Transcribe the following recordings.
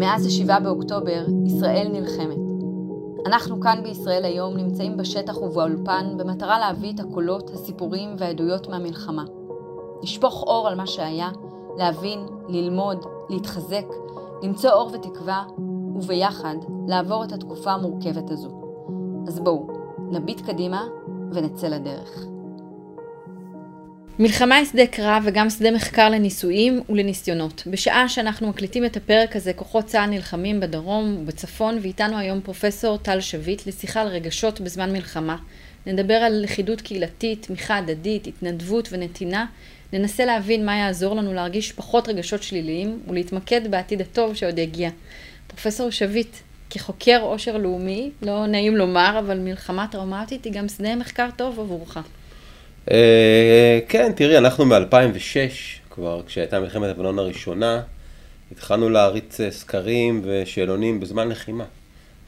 מאז השבעה באוקטובר, ישראל נלחמת. אנחנו כאן בישראל היום נמצאים בשטח ובאולפן במטרה להביא את הקולות, הסיפורים והעדויות מהמלחמה. לשפוך אור על מה שהיה, להבין, ללמוד, להתחזק, למצוא אור ותקווה, וביחד לעבור את התקופה המורכבת הזו. אז בואו, נביט קדימה ונצא לדרך. מלחמה היא שדה קרב וגם שדה מחקר לניסויים ולניסיונות. בשעה שאנחנו מקליטים את הפרק הזה, כוחות צה"ל נלחמים בדרום ובצפון, ואיתנו היום פרופסור טל שביט לשיחה על רגשות בזמן מלחמה. נדבר על לכידות קהילתית, תמיכה הדדית, התנדבות ונתינה. ננסה להבין מה יעזור לנו להרגיש פחות רגשות שליליים ולהתמקד בעתיד הטוב שעוד יגיע. פרופסור שביט, כחוקר עושר לאומי, לא נעים לומר, אבל מלחמה טראומטית היא גם שדה מחקר טוב עבורך. אה, כן, תראי, אנחנו מ-2006, כבר כשהייתה מלחמת לבנון הראשונה, התחלנו להריץ אה, סקרים ושאלונים בזמן לחימה,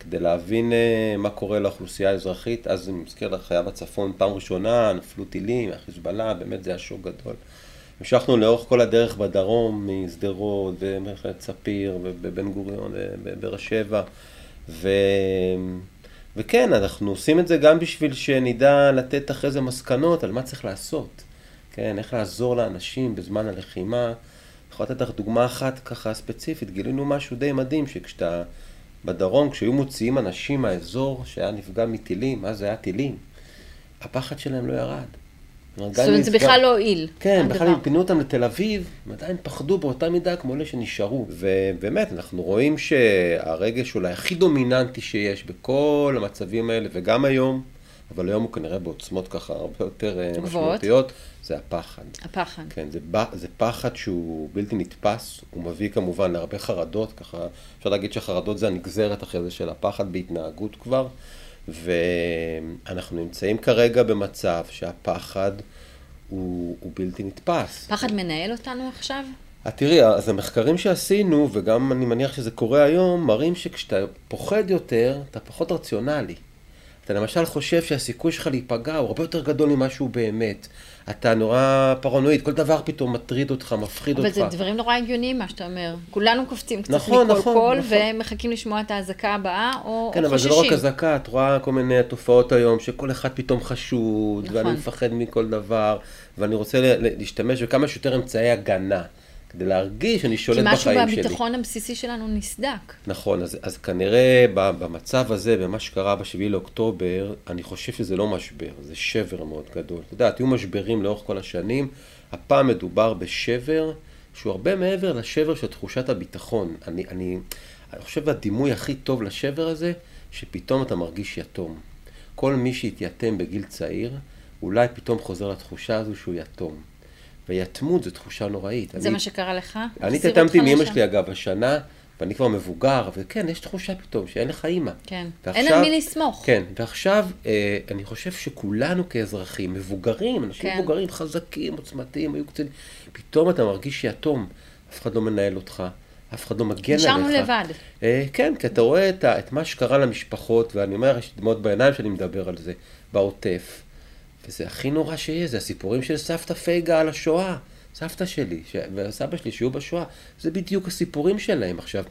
כדי להבין אה, מה קורה לאוכלוסייה האזרחית. אז אני מזכיר לך, היה בצפון פעם ראשונה, נפלו טילים, החיזבאללה, באמת זה היה שוק גדול. המשכנו לאורך כל הדרך בדרום, משדרות, ומכללת ספיר, ובבן גוריון, ובבאר שבע, ו... וכן, אנחנו עושים את זה גם בשביל שנדע לתת אחרי זה מסקנות על מה צריך לעשות. כן, איך לעזור לאנשים בזמן הלחימה. אני יכול לתת לך דוגמה אחת ככה ספציפית, גילינו משהו די מדהים, שכשאתה בדרום, כשהיו מוציאים אנשים מהאזור שהיה נפגע מטילים, אז זה היה טילים, הפחד שלהם לא ירד. זאת אומרת, זה בכלל לא הועיל. כן, בכלל אם פינו אותם לתל אביב, הם עדיין פחדו באותה מידה כמו אלה שנשארו. ובאמת, אנחנו רואים שהרגש אולי הכי דומיננטי שיש בכל המצבים האלה, וגם היום, אבל היום הוא כנראה בעוצמות ככה הרבה יותר אה, משמעותיות, זה הפחד. הפחד. כן, זה, זה פחד שהוא בלתי נתפס, הוא מביא כמובן להרבה חרדות, ככה, אפשר להגיד שהחרדות זה הנגזרת אחרי זה של הפחד בהתנהגות כבר. ואנחנו נמצאים כרגע במצב שהפחד הוא, הוא בלתי נתפס. פחד מנהל אותנו עכשיו? את תראי, אז המחקרים שעשינו, וגם אני מניח שזה קורה היום, מראים שכשאתה פוחד יותר, אתה פחות רציונלי. אתה למשל חושב שהסיכוי שלך להיפגע הוא הרבה יותר גדול ממה שהוא באמת. אתה נורא פרנואיד, כל דבר פתאום מטריד אותך, מפחיד אבל אותך. אבל זה דברים נורא הגיוניים, מה שאתה אומר. כולנו קופצים קצת נכון, מכל נכון, קול, נכון. ומחכים לשמוע את האזעקה הבאה, או, כן, או חוששים. כן, אבל זה לא רק אזעקה, את רואה כל מיני תופעות היום, שכל אחד פתאום חשוד, נכון. ואני מפחד מכל דבר, ואני רוצה להשתמש בכמה שיותר אמצעי הגנה. כדי להרגיש שאני שולט בחיים שלי. כי משהו בביטחון הבסיסי שלנו נסדק. נכון, אז, אז כנראה במצב הזה, במה שקרה ב-7 לאוקטובר, אני חושב שזה לא משבר, זה שבר מאוד גדול. את יודעת, היו משברים לאורך כל השנים, הפעם מדובר בשבר שהוא הרבה מעבר לשבר של תחושת הביטחון. אני, אני, אני חושב שהדימוי הכי טוב לשבר הזה, שפתאום אתה מרגיש יתום. כל מי שהתייתם בגיל צעיר, אולי פתאום חוזר לתחושה הזו שהוא יתום. ויתמות זו תחושה נוראית. זה אני, מה שקרה לך? אני התייתמתי מאמא שלי אגב השנה, ואני כבר מבוגר, וכן, יש תחושה פתאום שאין לך אימא. כן, ועכשיו, אין על מי לסמוך. כן, ועכשיו אה, אני חושב שכולנו כאזרחים, מבוגרים, אנשים כן. מבוגרים, חזקים, עוצמתיים, היו קצת... פתאום אתה מרגיש שיתום, אף אחד לא מנהל אותך. אף אחד לא מגן עליך. נשארנו לבד. אה, כן, כי אתה רואה את, את מה שקרה למשפחות, ואני אומר, יש דמעות בעיניים שאני מדבר על זה, בעוטף. וזה הכי נורא שיש, זה הסיפורים של סבתא פייגה על השואה. סבתא שלי ש... וסבא שלי שהיו בשואה, זה בדיוק הסיפורים שלהם. עכשיו,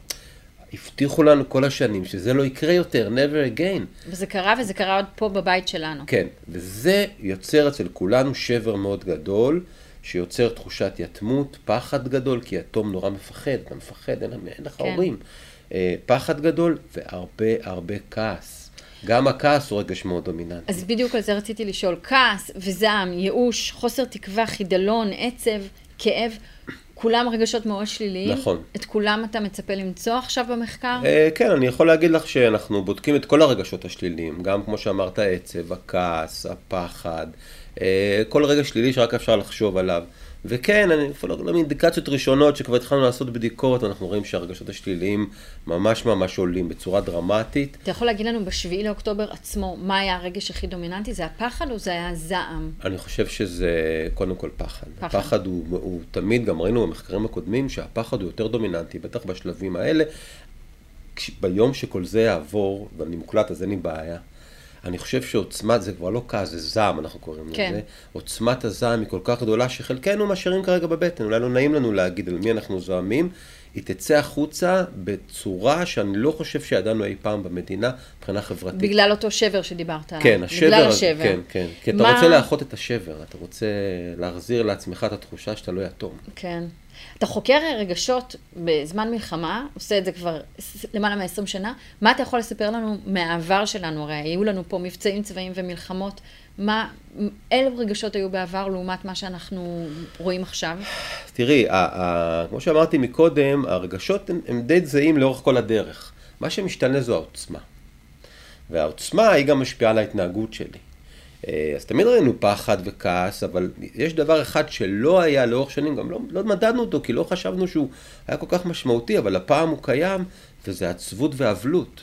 הבטיחו לנו כל השנים שזה לא יקרה יותר, never again. וזה קרה, וזה קרה עוד פה בבית שלנו. כן, וזה יוצר אצל כולנו שבר מאוד גדול, שיוצר תחושת יתמות, פחד גדול, כי יתום נורא מפחד, אתה מפחד, אין, אין לך כן. הורים. אה, פחד גדול והרבה הרבה כעס. גם הכעס הוא רגש מאוד דומיננטי. אז בדיוק על זה רציתי לשאול. כעס וזעם, ייאוש, חוסר תקווה, חידלון, עצב, כאב, כולם רגשות מאוד שליליים. נכון. את כולם אתה מצפה למצוא עכשיו במחקר? אה, כן, אני יכול להגיד לך שאנחנו בודקים את כל הרגשות השליליים, גם כמו שאמרת, העצב, הכעס, הפחד, אה, כל רגע שלילי שרק אפשר לחשוב עליו. וכן, אני אפילו לא מאינדיקציות ראשונות שכבר התחלנו לעשות בדיקות, אנחנו רואים שהרגשות השליליים ממש ממש עולים בצורה דרמטית. אתה יכול להגיד לנו בשביעי לאוקטובר עצמו, מה היה הרגש הכי דומיננטי? זה הפחד או זה היה זעם? אני חושב שזה קודם כל פחד. פחד. הפחד הוא, הוא תמיד, גם ראינו במחקרים הקודמים, שהפחד הוא יותר דומיננטי, בטח בשלבים האלה. ביום שכל זה יעבור, ואני מוקלט אז אין לי בעיה, אני חושב שעוצמה, זה כבר לא כעס, זה זעם, אנחנו קוראים כן. לזה. עוצמת הזעם היא כל כך גדולה, שחלקנו משאירים כרגע בבטן. אולי לא נעים לנו להגיד על מי אנחנו זועמים. היא תצא החוצה בצורה שאני לא חושב שידענו אי פעם במדינה, מבחינה חברתית. בגלל אותו שבר שדיברת עליו. כן, השבר בגלל השבר. כן, כן. כי אתה מה- רוצה לאחות את השבר, אתה רוצה להחזיר לעצמך את התחושה שאתה לא יתום. כן. אתה חוקר רגשות בזמן מלחמה, עושה את זה כבר למעלה מ-20 שנה. מה אתה יכול לספר לנו מהעבר שלנו? הרי היו לנו פה מבצעים צבאיים ומלחמות. מה, אילו רגשות היו בעבר לעומת מה שאנחנו רואים עכשיו? תראי, ה- ה- כמו שאמרתי מקודם, הרגשות הם, הם די זהים לאורך כל הדרך. מה שמשתנה זו העוצמה. והעוצמה היא גם משפיעה על ההתנהגות שלי. אה, אז תמיד ראינו פחד וכעס, אבל יש דבר אחד שלא היה לאורך שנים, גם לא, לא מדדנו אותו, כי לא חשבנו שהוא היה כל כך משמעותי, אבל הפעם הוא קיים, וזה עצבות ואבלות.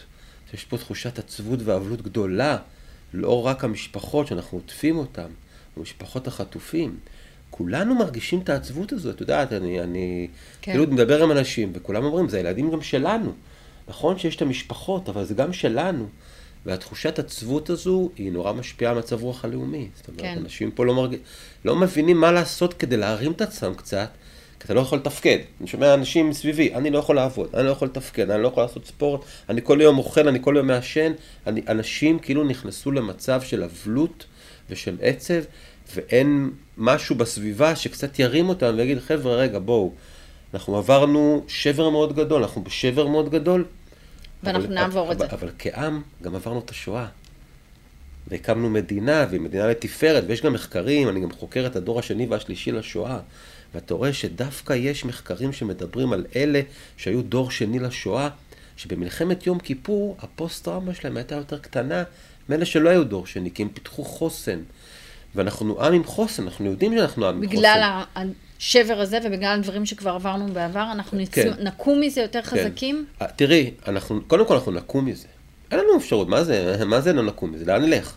יש פה תחושת עצבות ואבלות גדולה, לא רק המשפחות שאנחנו עוטפים אותן, המשפחות החטופים. כולנו מרגישים את העצבות הזאת, את יודעת, אני, אני כן. כאילו מדבר עם אנשים, וכולם אומרים, זה הילדים גם שלנו. נכון שיש את המשפחות, אבל זה גם שלנו. והתחושת עצבות הזו, היא נורא משפיעה על מצב רוח הלאומי. זאת אומרת, כן. אנשים פה לא, מרג... לא מבינים מה לעשות כדי להרים את עצמם קצת, כי אתה לא יכול לתפקד. אני שומע אנשים מסביבי, אני לא יכול לעבוד, אני לא יכול לתפקד, אני לא יכול לעשות ספורט, אני כל יום אוכל, אני כל יום מעשן. אני... אנשים כאילו נכנסו למצב של אבלות ושל עצב, ואין משהו בסביבה שקצת ירים אותם ויגיד, חבר'ה, רגע, בואו, אנחנו עברנו שבר מאוד גדול, אנחנו בשבר מאוד גדול. ואנחנו אבל- נעבור את אבל- זה. אבל כעם גם עברנו את השואה. והקמנו מדינה, והיא מדינה לתפארת, ויש גם מחקרים, אני גם חוקר את הדור השני והשלישי לשואה, ואתה רואה שדווקא יש מחקרים שמדברים על אלה שהיו דור שני לשואה, שבמלחמת יום כיפור, הפוסט-טראומה שלהם הייתה יותר קטנה מאלה שלא היו דור שני, כי הם פיתחו חוסן. ואנחנו עם עם חוסן, אנחנו יודעים שאנחנו עם עם חוסן. בגלל השבר הזה ובגלל הדברים שכבר עברנו בעבר, אנחנו נצ... כן. נקום מזה יותר חזקים? אה, תראי, אנחנו, קודם כל אנחנו נקום מזה. אין לנו אפשרות, מה זה, מה זה לא נקום מזה? לאן נלך?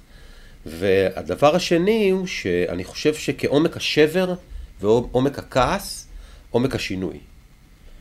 והדבר השני הוא שאני חושב שכעומק השבר ועומק הכעס, עומק השינוי.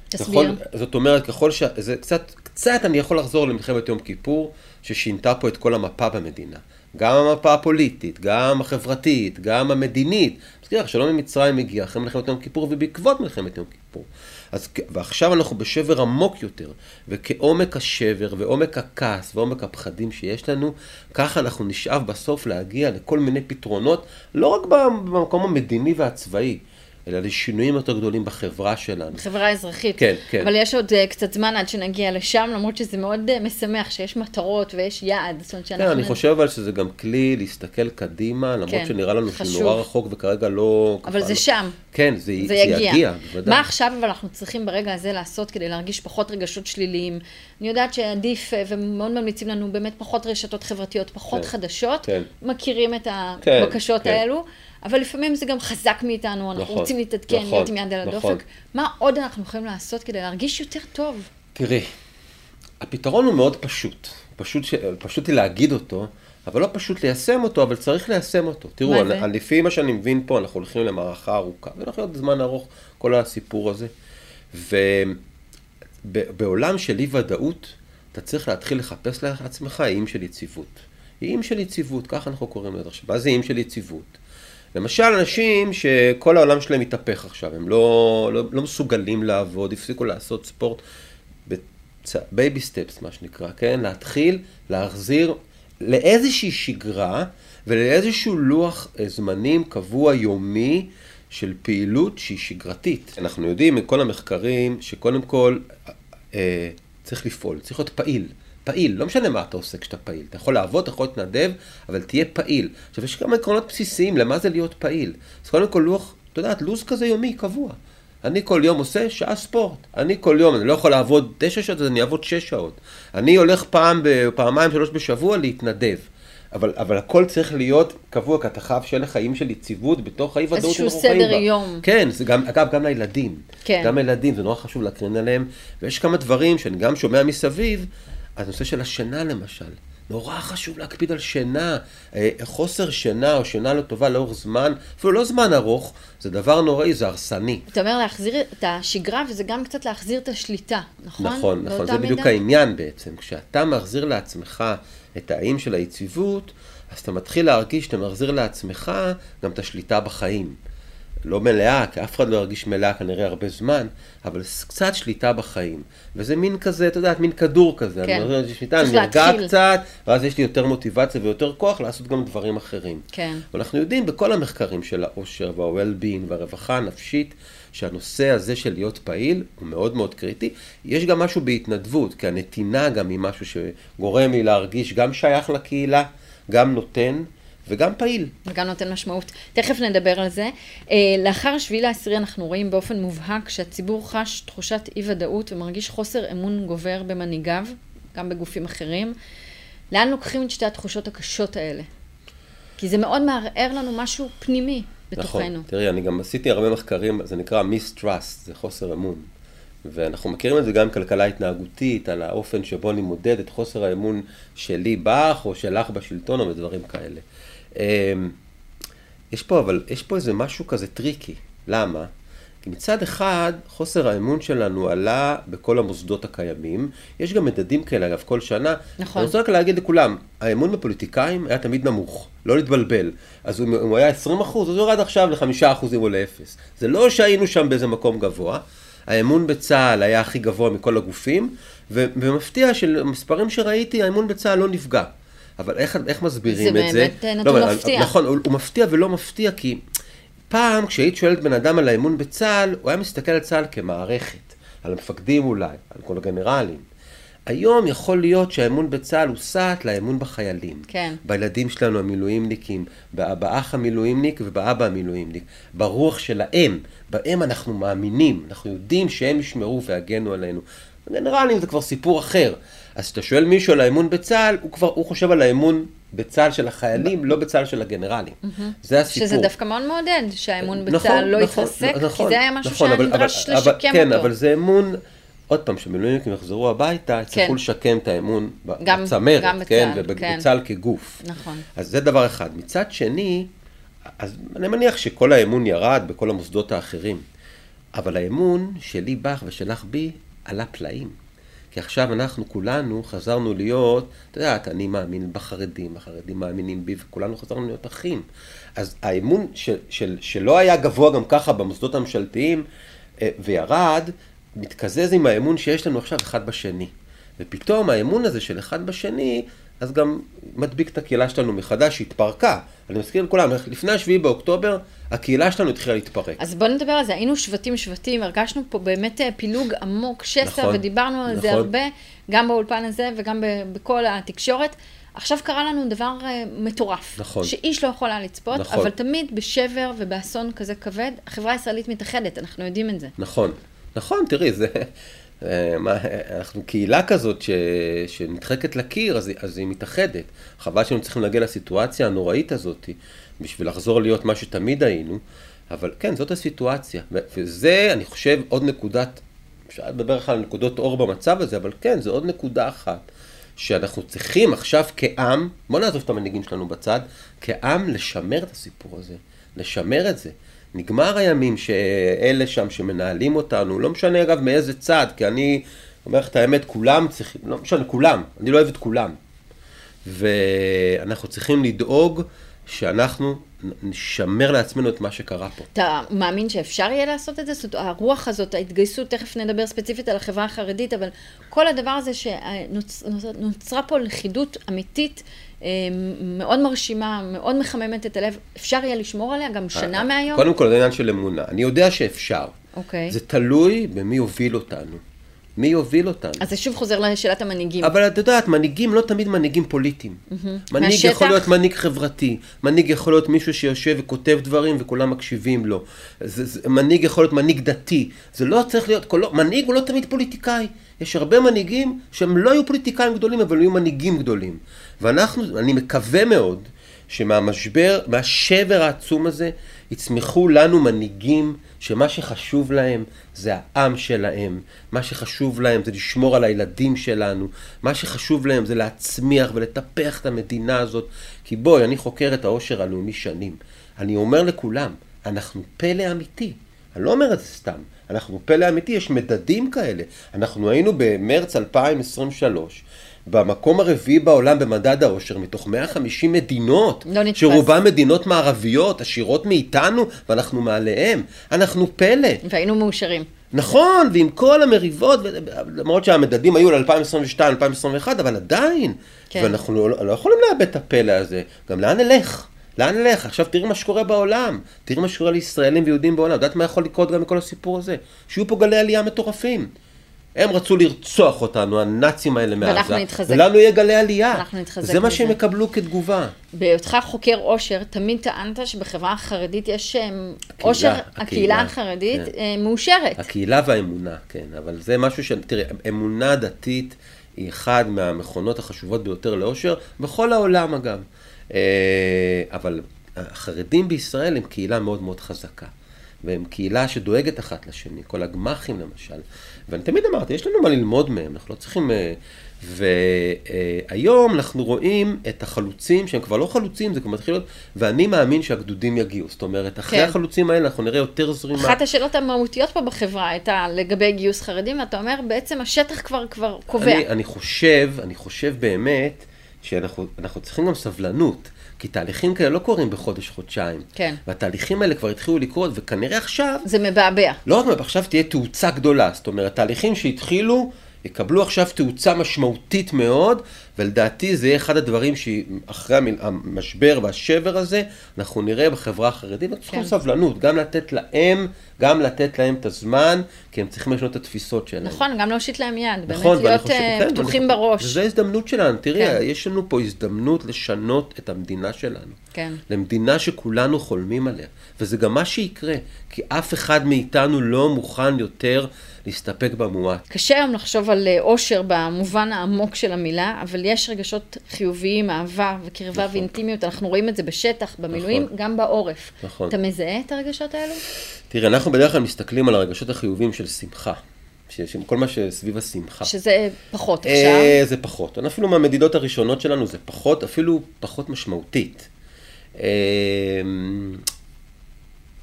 תסביר. ככל, זאת אומרת, ככל ש... זה קצת, קצת אני יכול לחזור למלחמת יום כיפור, ששינתה פה את כל המפה במדינה. גם המפה הפוליטית, גם החברתית, גם המדינית. מזכיר לך, שלום עם מצרים הגיע אחרי מלחמת יום כיפור ובעקבות מלחמת יום כיפור. אז, ועכשיו אנחנו בשבר עמוק יותר, וכעומק השבר ועומק הכעס ועומק הפחדים שיש לנו, ככה אנחנו נשאב בסוף להגיע לכל מיני פתרונות, לא רק במקום המדיני והצבאי, אלא לשינויים יותר גדולים בחברה שלנו. חברה אזרחית. כן, כן. אבל יש עוד uh, קצת זמן עד שנגיע לשם, למרות שזה מאוד uh, משמח שיש מטרות ויש יעד. זאת אומרת כן, שאנחנו... אני חושב אבל שזה גם כלי להסתכל קדימה, למרות כן, שנראה לנו שהוא חשוב. נורא רחוק וכרגע לא... אבל זה לא- שם. כן, זה, זה זה יגיע. יגיע, בוודאי. מה עכשיו אבל אנחנו צריכים ברגע הזה לעשות כדי להרגיש פחות רגשות שליליים? אני יודעת שעדיף, אה, ומאוד ממליצים לנו באמת פחות רשתות חברתיות, פחות כן, חדשות, כן. מכירים את כן, הבקשות כן. האלו, אבל לפעמים זה גם חזק מאיתנו, אנחנו נכון, רוצים להתעדכן, נכון, להיות עם יד על נכון. הדופק. מה עוד אנחנו יכולים לעשות כדי להרגיש יותר טוב? תראי, הפתרון הוא מאוד פשוט. פשוט, ש... פשוט היא להגיד אותו, אבל לא פשוט ליישם אותו, אבל צריך ליישם אותו. תראו, מה אני? לפי מה שאני מבין פה, אנחנו הולכים למערכה ארוכה, והולך להיות זמן ארוך, כל הסיפור הזה. ובעולם של אי ודאות, אתה צריך להתחיל לחפש לעצמך איים של יציבות. איים של יציבות, ככה אנחנו קוראים לזה עכשיו. מה זה איים של יציבות? למשל, אנשים שכל העולם שלהם מתהפך עכשיו, הם לא, לא, לא מסוגלים לעבוד, הפסיקו לעשות ספורט, baby steps, מה שנקרא, כן? להתחיל להחזיר לאיזושהי שגרה ולאיזשהו לוח זמנים קבוע יומי של פעילות שהיא שגרתית. אנחנו יודעים מכל המחקרים שקודם כל אה, צריך לפעול, צריך להיות פעיל. פעיל, לא משנה מה אתה עושה כשאתה פעיל. אתה יכול לעבוד, אתה יכול להתנדב, אבל תהיה פעיל. עכשיו, יש כמה עקרונות בסיסיים למה זה להיות פעיל. אז קודם כל לוח, אתה יודעת, לו"ז כזה יומי, קבוע. אני כל יום עושה שעה ספורט. אני כל יום, אני לא יכול לעבוד תשע שעות, אז אני אעבוד שש שעות. אני הולך פעם, פעמיים, שלוש בשבוע להתנדב. אבל, אבל הכל צריך להיות קבוע, כי אתה חייב שיהיה לך חיים של יציבות בתוך האי ודאות איזשהו שאנחנו חיים בה. סדר יום. כן, זה גם, אגב, גם לילדים. כן. גם לילדים, זה נורא חשוב להקרין עליהם. ויש כמה דברים שאני גם שומע מסביב, הנושא של השינה למשל. נורא חשוב להקפיד על שינה. אה, חוסר שינה או שינה לא טובה לאורך זמן, אפילו לא זמן ארוך, זה דבר נוראי, זה הרסני. אתה אומר להחזיר את השגרה, וזה גם קצת להחזיר את השליטה, נכון? נכון, נכון, זה בדיוק העניין בעצם. כשאתה מחזיר לעצמך את האיים של היציבות, אז אתה מתחיל להרגיש שאתה מחזיר לעצמך גם את השליטה בחיים. לא מלאה, כי אף אחד לא ירגיש מלאה כנראה הרבה זמן, אבל קצת שליטה בחיים. וזה מין כזה, אתה יודעת, מין כדור כזה. כן. אני אומר, שליטה, אני נרגע קצת, ואז יש לי יותר מוטיבציה ויותר כוח לעשות גם דברים אחרים. כן. ואנחנו יודעים בכל המחקרים של העושר וה-well-being והרווחה הנפשית, שהנושא הזה של להיות פעיל הוא מאוד מאוד קריטי. יש גם משהו בהתנדבות, כי הנתינה גם היא משהו שגורם לי להרגיש גם שייך לקהילה, גם נותן. וגם פעיל. וגם נותן משמעות. תכף נדבר על זה. אה, לאחר שביעי לעשירי אנחנו רואים באופן מובהק שהציבור חש תחושת אי ודאות ומרגיש חוסר אמון גובר במנהיגיו, גם בגופים אחרים. לאן לוקחים את שתי התחושות הקשות האלה? כי זה מאוד מערער לנו משהו פנימי בתוכנו. נכון, תראי, אני גם עשיתי הרבה מחקרים, זה נקרא mistrust, זה חוסר אמון. ואנחנו מכירים את זה גם מכלכלה התנהגותית, על האופן שבו אני מודד את חוסר האמון שלי בך, או שלך בשלטון, או בדברים כאלה. אמ, יש פה, אבל יש פה איזה משהו כזה tricky. למה? כי מצד אחד, חוסר האמון שלנו עלה בכל המוסדות הקיימים. יש גם מדדים כאלה, אגב, כל שנה. נכון. אני רוצה רק להגיד לכולם, האמון בפוליטיקאים היה תמיד נמוך, לא להתבלבל. אז אם הוא היה 20 אחוז, אז הוא ירד עכשיו ל-5 אחוזים או ל-0. זה לא שהיינו שם באיזה מקום גבוה. האמון בצה"ל היה הכי גבוה מכל הגופים, ומפתיע שלמספרים שראיתי, האמון בצה"ל לא נפגע. אבל איך, איך מסבירים את זה? זה באמת אה, נתון לא, מפתיע. נכון, הוא, הוא מפתיע ולא מפתיע, כי פעם כשהיית שואלת בן אדם על האמון בצה"ל, הוא היה מסתכל על צה"ל כמערכת, על המפקדים אולי, על כל הגנרלים. היום יכול להיות שהאמון בצה"ל הוא סעט לאמון בחיילים. כן. בילדים שלנו המילואימניקים, באח המילואימניק ובאבא המילואימניק. ברוח שלהם, בהם אנחנו מאמינים, אנחנו יודעים שהם ישמרו ויגנו עלינו. גנרלים זה כבר סיפור אחר. אז כשאתה שואל מישהו על האמון בצה"ל, הוא כבר, הוא חושב על האמון בצה"ל של החיילים, לא בצה"ל של הגנרלים. זה הסיפור. שזה דווקא מאוד מעודד, שהאמון נכון, בצה"ל לא נכון, יתרסק, כי זה היה משהו שהיה נדרש לשקם אותו. כן, אבל זה אמון... עוד פעם, כשמילואימניקים יחזרו הביתה, יצטרכו כן. לשקם את האמון גם, בצמרת, גם כן, ובצה"ל כן. כגוף. נכון. אז זה דבר אחד. מצד שני, אז אני מניח שכל האמון ירד בכל המוסדות האחרים, אבל האמון שלי בך ושלך בי עלה פלאים. כי עכשיו אנחנו כולנו חזרנו להיות, את יודעת, אני מאמין בחרדים, החרדים מאמינים בי, וכולנו חזרנו להיות אחים. אז האמון של, של, שלא היה גבוה גם ככה במוסדות הממשלתיים אה, וירד, מתקזז עם האמון שיש לנו עכשיו אחד בשני. ופתאום האמון הזה של אחד בשני, אז גם מדביק את הקהילה שלנו מחדש, שהתפרקה. אני מזכיר לכולם, לפני השביעי באוקטובר, הקהילה שלנו התחילה להתפרק. אז בוא נדבר על זה, היינו שבטים שבטים, הרגשנו פה באמת אה, פילוג עמוק, שסע, נכון, ודיברנו על נכון. זה הרבה, גם באולפן הזה וגם בכל התקשורת. עכשיו קרה לנו דבר uh, מטורף, נכון, שאיש לא יכול היה לצפות, נכון, אבל תמיד בשבר ובאסון כזה כבד, החברה הישראלית מתאחדת, אנחנו יודעים את זה. נכון, נכון, תראי, זה, אה, אנחנו קהילה כזאת ש, שנדחקת לקיר, אז, אז היא מתאחדת. חבל שהיינו צריכים להגיע לסיטואציה הנוראית הזאת, בשביל לחזור להיות מה שתמיד היינו, אבל כן, זאת הסיטואציה. וזה, אני חושב, עוד נקודת, אפשר לדבר על נקודות אור במצב הזה, אבל כן, זו עוד נקודה אחת. שאנחנו צריכים עכשיו כעם, בוא נעזוב את המנהיגים שלנו בצד, כעם לשמר את הסיפור הזה, לשמר את זה. נגמר הימים שאלה שם שמנהלים אותנו, לא משנה אגב מאיזה צד, כי אני אומר לך את האמת, כולם צריכים, לא משנה, כולם, אני לא אוהב את כולם. ואנחנו צריכים לדאוג שאנחנו נשמר לעצמנו את מה שקרה פה. אתה מאמין שאפשר יהיה לעשות את זה? זאת אומרת, הרוח הזאת, ההתגייסות, תכף נדבר ספציפית על החברה החרדית, אבל כל הדבר הזה שנוצרה פה לכידות אמיתית, מאוד מרשימה, מאוד מחממת את הלב, אפשר יהיה לשמור עליה גם שנה אה, מהיום? קודם כל, זה עניין של אמונה. אני יודע שאפשר. אוקיי. זה תלוי במי יוביל אותנו. מי יוביל אותנו? אז זה שוב חוזר לשאלת המנהיגים. אבל את יודעת, מנהיגים לא תמיד מנהיגים פוליטיים. Mm-hmm. מנהיג מהשטח? יכול להיות מנהיג חברתי, מנהיג יכול להיות מישהו שיושב וכותב דברים וכולם מקשיבים לו. זה, זה, מנהיג יכול להיות מנהיג דתי. זה לא צריך להיות, כל, מנהיג הוא לא תמיד פוליטיקאי. יש הרבה מנהיגים שהם לא היו פוליטיקאים גדולים, אבל היו מנהיגים גדולים. ואנחנו, אני מקווה מאוד שמהמשבר, מהשבר העצום הזה, יצמחו לנו מנהיגים שמה שחשוב להם זה העם שלהם, מה שחשוב להם זה לשמור על הילדים שלנו, מה שחשוב להם זה להצמיח ולטפח את המדינה הזאת. כי בואי, אני חוקר את העושר הלאומי שנים. אני אומר לכולם, אנחנו פלא אמיתי. אני לא אומר את זה סתם, אנחנו פלא אמיתי, יש מדדים כאלה. אנחנו היינו במרץ 2023, במקום הרביעי בעולם במדד העושר, מתוך 150 מדינות, לא נתפס. שרובן מדינות מערביות, עשירות מאיתנו, ואנחנו מעליהם. אנחנו פלא. והיינו מאושרים. נכון, ועם כל המריבות, למרות שהמדדים היו ל-2022-2021, אבל עדיין. כן. ואנחנו לא, לא יכולים לאבד את הפלא הזה. גם לאן נלך? לאן נלך? עכשיו תראי מה שקורה בעולם. תראי מה שקורה לישראלים ויהודים בעולם. את יודעת מה יכול לקרות גם מכל הסיפור הזה? שיהיו פה גלי עלייה מטורפים. הם רצו לרצוח אותנו, הנאצים האלה מעזה. ואנחנו נתחזק. ולנו יהיה גלי עלייה. אנחנו נתחזק זה מה. שהם יקבלו כתגובה. בהיותך חוקר עושר, תמיד טענת שבחברה החרדית יש אמ, עושר, הקהילה הקהילה, החרדית כן. אה, מאושרת. הקהילה והאמונה, כן, אבל זה משהו ש... תראה, אמונה דתית היא אחד מהמכונות החשובות ביותר לאושר, בכל העולם אגב. אה, אבל החרדים בישראל הם קהילה מאוד מאוד חזקה. והם קהילה שדואגת אחת לשני, כל הגמ"חים למשל. ואני תמיד אמרתי, יש לנו מה ללמוד מהם, אנחנו לא צריכים... אה, והיום אנחנו רואים את החלוצים, שהם כבר לא חלוצים, זה כבר מתחיל להיות, ואני מאמין שהגדודים יגיעו. זאת אומרת, אחרי כן. החלוצים האלה אנחנו נראה יותר זרימה. אחת השאלות המהותיות פה בחברה הייתה לגבי גיוס חרדים, ואתה אומר, בעצם השטח כבר, כבר קובע. אני, אני חושב, אני חושב באמת שאנחנו אנחנו צריכים גם סבלנות, כי תהליכים כאלה לא קורים בחודש, חודשיים. כן. והתהליכים האלה כבר התחילו לקרות, וכנראה עכשיו, זה מבעבע. לא רק עכשיו תהיה תאוצה גדולה, זאת אומרת, תהליכים שהתחילו, יקבלו עכשיו תאוצה משמעותית מאוד, ולדעתי זה יהיה אחד הדברים שאחרי המשבר והשבר הזה, אנחנו נראה בחברה החרדית, אנחנו צריכים כן. סבלנות, גם לתת להם, גם לתת להם את הזמן, כי הם צריכים לשנות את התפיסות שלהם. נכון, גם להושיט להם יד, באמת נכון, ואני להיות חושב- אה, כן, פתוחים ואני- בראש. וזו ההזדמנות שלנו, תראי, כן. יש לנו פה הזדמנות לשנות את המדינה שלנו. כן. למדינה שכולנו חולמים עליה. וזה גם מה שיקרה, כי אף אחד מאיתנו לא מוכן יותר להסתפק במועט. קשה היום לחשוב על אה, אושר במובן העמוק של המילה, אבל יש רגשות חיוביים, אהבה וקרבה נכון. ואינטימיות, אנחנו רואים את זה בשטח, במילואים, נכון. גם בעורף. נכון. אתה מזהה את הרגשות האלו? תראי, אנחנו בדרך כלל מסתכלים על הרגשות החיוביים של שמחה. כל מה שסביב השמחה. שזה פחות עכשיו. אה, זה פחות. אפילו מהמדידות הראשונות שלנו זה פחות, אפילו פחות משמעותית. אה,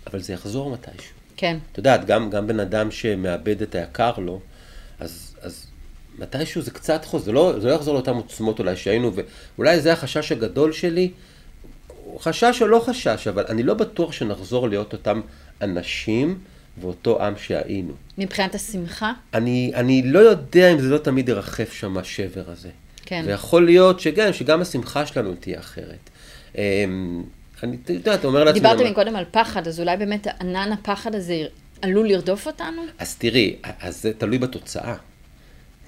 אבל זה יחזור מתישהו. כן. את יודעת, גם, גם בן אדם שמאבד את היקר לו, אז, אז מתישהו זה קצת חוזר, זה לא, זה לא יחזור לאותן עוצמות אולי שהיינו, ואולי זה החשש הגדול שלי, חשש או לא חשש, אבל אני לא בטוח שנחזור להיות אותם אנשים ואותו עם שהיינו. מבחינת השמחה? אני... אני, לא יודע אם זה לא תמיד ירחף שם השבר הזה. כן. ויכול להיות שגם, שגם השמחה שלנו תהיה אחרת. אמ, אני, אתה יודע, אתה אומר לעצמי... דיברת למה- מקודם על פחד, אז אולי באמת ענן הפחד הזה עלול לרדוף אותנו? אז תראי, אז זה תלוי בתוצאה.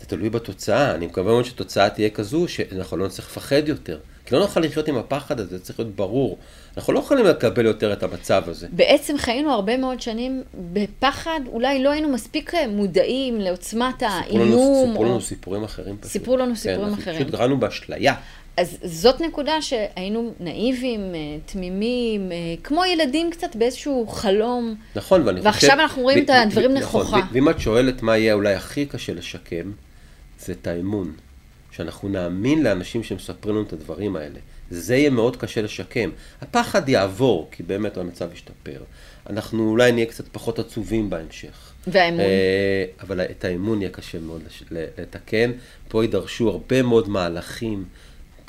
זה תלוי בתוצאה. אני מקווה מאוד שהתוצאה תהיה כזו שאנחנו לא נצטרך לפחד יותר. כי לא נוכל לחיות עם הפחד הזה, זה צריך להיות ברור. אנחנו לא יכולים לקבל יותר את המצב הזה. בעצם חיינו הרבה מאוד שנים בפחד, אולי לא היינו מספיק מודעים לעוצמת לנו, האיום. סיפרו לנו או... סיפורים אחרים פשוט. סיפרו לנו סיפורים כן, אחרים. פשוט גרנו באשליה. אז זאת נקודה שהיינו נאיבים, אה, תמימים, אה, כמו ילדים קצת באיזשהו חלום. נכון, ואני ועכשיו חושב... אנחנו רואים ו- את הדברים ו- נכוחה. נכון, ואם את שואלת מה יהיה אולי הכי קשה לשקם, זה את האמון. שאנחנו נאמין לאנשים שמספרים לנו את הדברים האלה. זה יהיה מאוד קשה לשקם. הפחד יעבור, כי באמת המצב ישתפר. אנחנו אולי נהיה קצת פחות עצובים בהמשך. והאמון? אה, אבל את האמון יהיה קשה מאוד לתקן. פה יידרשו הרבה מאוד מהלכים,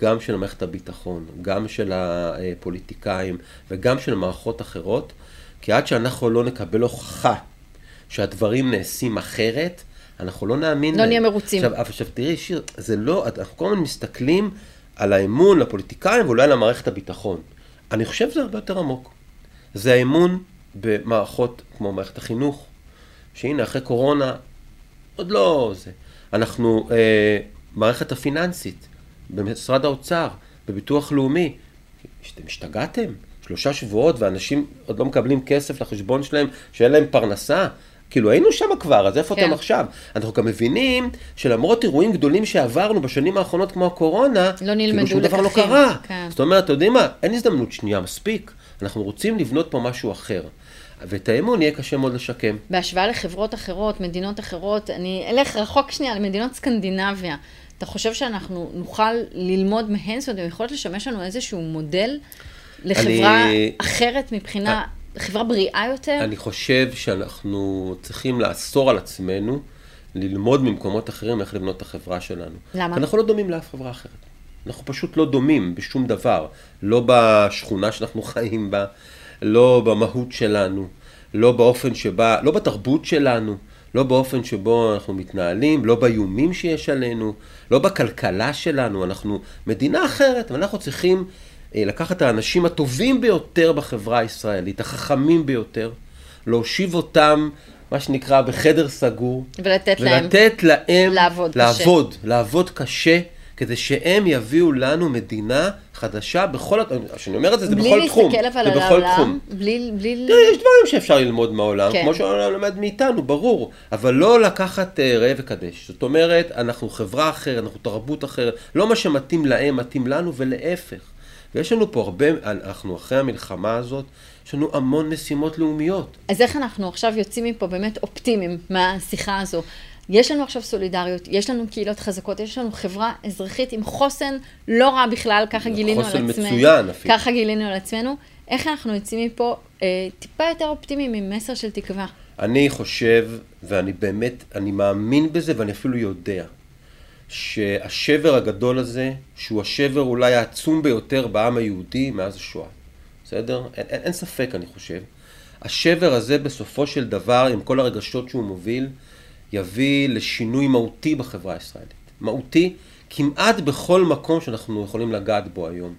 גם של מערכת הביטחון, גם של הפוליטיקאים וגם של מערכות אחרות, כי עד שאנחנו לא נקבל הוכחה שהדברים נעשים אחרת, אנחנו לא נאמין לא. נהיה מרוצים. עכשיו, עכשיו תראי, שיר, זה לא, אנחנו כל הזמן מסתכלים על האמון לפוליטיקאים ואולי למערכת הביטחון. אני חושב שזה הרבה יותר עמוק. זה האמון במערכות כמו מערכת החינוך, שהנה, אחרי קורונה, עוד לא זה. אנחנו, אה, מערכת הפיננסית, במשרד האוצר, בביטוח לאומי, אתם השתגעתם? שלושה שבועות ואנשים עוד לא מקבלים כסף לחשבון שלהם, שאין להם פרנסה? כאילו היינו שם כבר, אז איפה כן. אתם עכשיו? אנחנו גם מבינים שלמרות אירועים גדולים שעברנו בשנים האחרונות כמו הקורונה, לא נלמדו כאילו שום דבר לא לקחים. קרה. כן. זאת אומרת, אתם יודעים מה? אין הזדמנות שנייה, מספיק. אנחנו רוצים לבנות פה משהו אחר. ואת האמון יהיה קשה מאוד לשקם. בהשוואה לחברות אחרות, מדינות אחרות, אני אלך רחוק שנייה למדינות סקנדינביה. אתה חושב שאנחנו נוכל ללמוד מהן? זאת אומרת, הן יכולות לשמש לנו איזשהו מודל לחברה אני... אחרת מבחינה, אני... חברה בריאה יותר? אני חושב שאנחנו צריכים לאסור על עצמנו ללמוד ממקומות אחרים איך לבנות את החברה שלנו. למה? אנחנו לא דומים לאף חברה אחרת. אנחנו פשוט לא דומים בשום דבר. לא בשכונה שאנחנו חיים בה, לא במהות שלנו, לא באופן שבה, לא בתרבות שלנו, לא באופן שבו אנחנו מתנהלים, לא באיומים שיש עלינו, לא בכלכלה שלנו. אנחנו מדינה אחרת, ואנחנו צריכים אה, לקחת את האנשים הטובים ביותר בחברה הישראלית, החכמים ביותר, להושיב אותם מה שנקרא בחדר סגור. ולתת, ולתת להם, להם לעבוד, לעבוד קשה. לעבוד קשה, כדי שהם יביאו לנו מדינה חדשה בכל, כשאני אומר את זה, זה בכל תחום. בלי להסתכל אבל על העולם, בלי... בלי... תראה, יש דברים שאפשר ללמוד מהעולם, כן. כמו שהעולם לומד מאיתנו, ברור, אבל לא לקחת uh, ראה וקדש. זאת אומרת, אנחנו חברה אחרת, אנחנו תרבות אחרת, לא מה שמתאים להם מתאים לנו, ולהפך. ויש לנו פה הרבה, אנחנו אחרי המלחמה הזאת, יש לנו המון משימות לאומיות. אז איך אנחנו עכשיו יוצאים מפה באמת אופטימיים מהשיחה הזו? יש לנו עכשיו סולידריות, יש לנו קהילות חזקות, יש לנו חברה אזרחית עם חוסן לא רע בכלל, ככה גילינו על עצמנו. חוסן מצוין אפילו. ככה גילינו על עצמנו. איך אנחנו יוצאים מפה אה, טיפה יותר אופטימיים עם מסר של תקווה? אני חושב, ואני באמת, אני מאמין בזה ואני אפילו יודע, שהשבר הגדול הזה, שהוא השבר אולי העצום ביותר בעם היהודי מאז השואה, בסדר? אין, אין, אין ספק, אני חושב. השבר הזה בסופו של דבר, עם כל הרגשות שהוא מוביל, יביא לשינוי מהותי בחברה הישראלית. מהותי כמעט בכל מקום שאנחנו יכולים לגעת בו היום.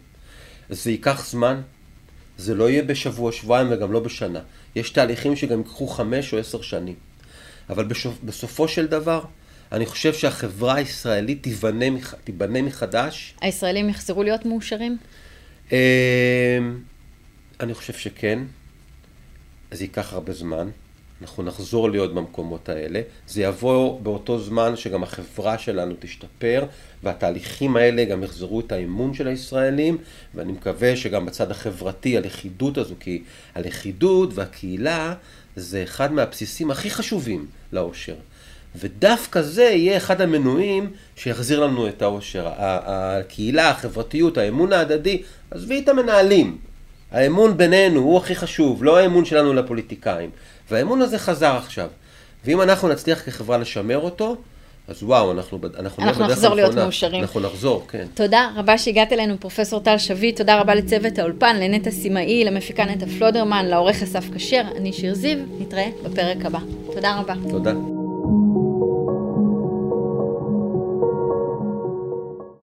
זה ייקח זמן, זה לא יהיה בשבוע, שבועיים וגם לא בשנה. יש תהליכים שגם ייקחו חמש או עשר שנים. אבל בסופ, בסופו של דבר, אני חושב שהחברה הישראלית תיבנה, תיבנה מחדש. הישראלים יחזרו להיות מאושרים? אמ, אני חושב שכן. זה ייקח הרבה זמן. אנחנו נחזור להיות במקומות האלה. זה יבוא באותו זמן שגם החברה שלנו תשתפר, והתהליכים האלה גם יחזרו את האמון של הישראלים, ואני מקווה שגם בצד החברתי, הלכידות הזו, כי הלכידות והקהילה זה אחד מהבסיסים הכי חשובים לאושר. ודווקא זה יהיה אחד המנועים שיחזיר לנו את האושר. הקהילה, החברתיות, האמון ההדדי, עזבי את המנהלים. האמון בינינו הוא הכי חשוב, לא האמון שלנו לפוליטיקאים. והאמון הזה חזר עכשיו. ואם אנחנו נצליח כחברה לשמר אותו, אז וואו, אנחנו, אנחנו, אנחנו נחזור להיות מאושרים. אנחנו נחזור, כן. תודה רבה שהגעת אלינו, פרופסור טל שביט, תודה רבה לצוות האולפן, לנטע סימאי, למפיקה נטע פלודרמן, לעורך אסף כשר, אני שיר זיו, נתראה בפרק הבא. תודה רבה. תודה.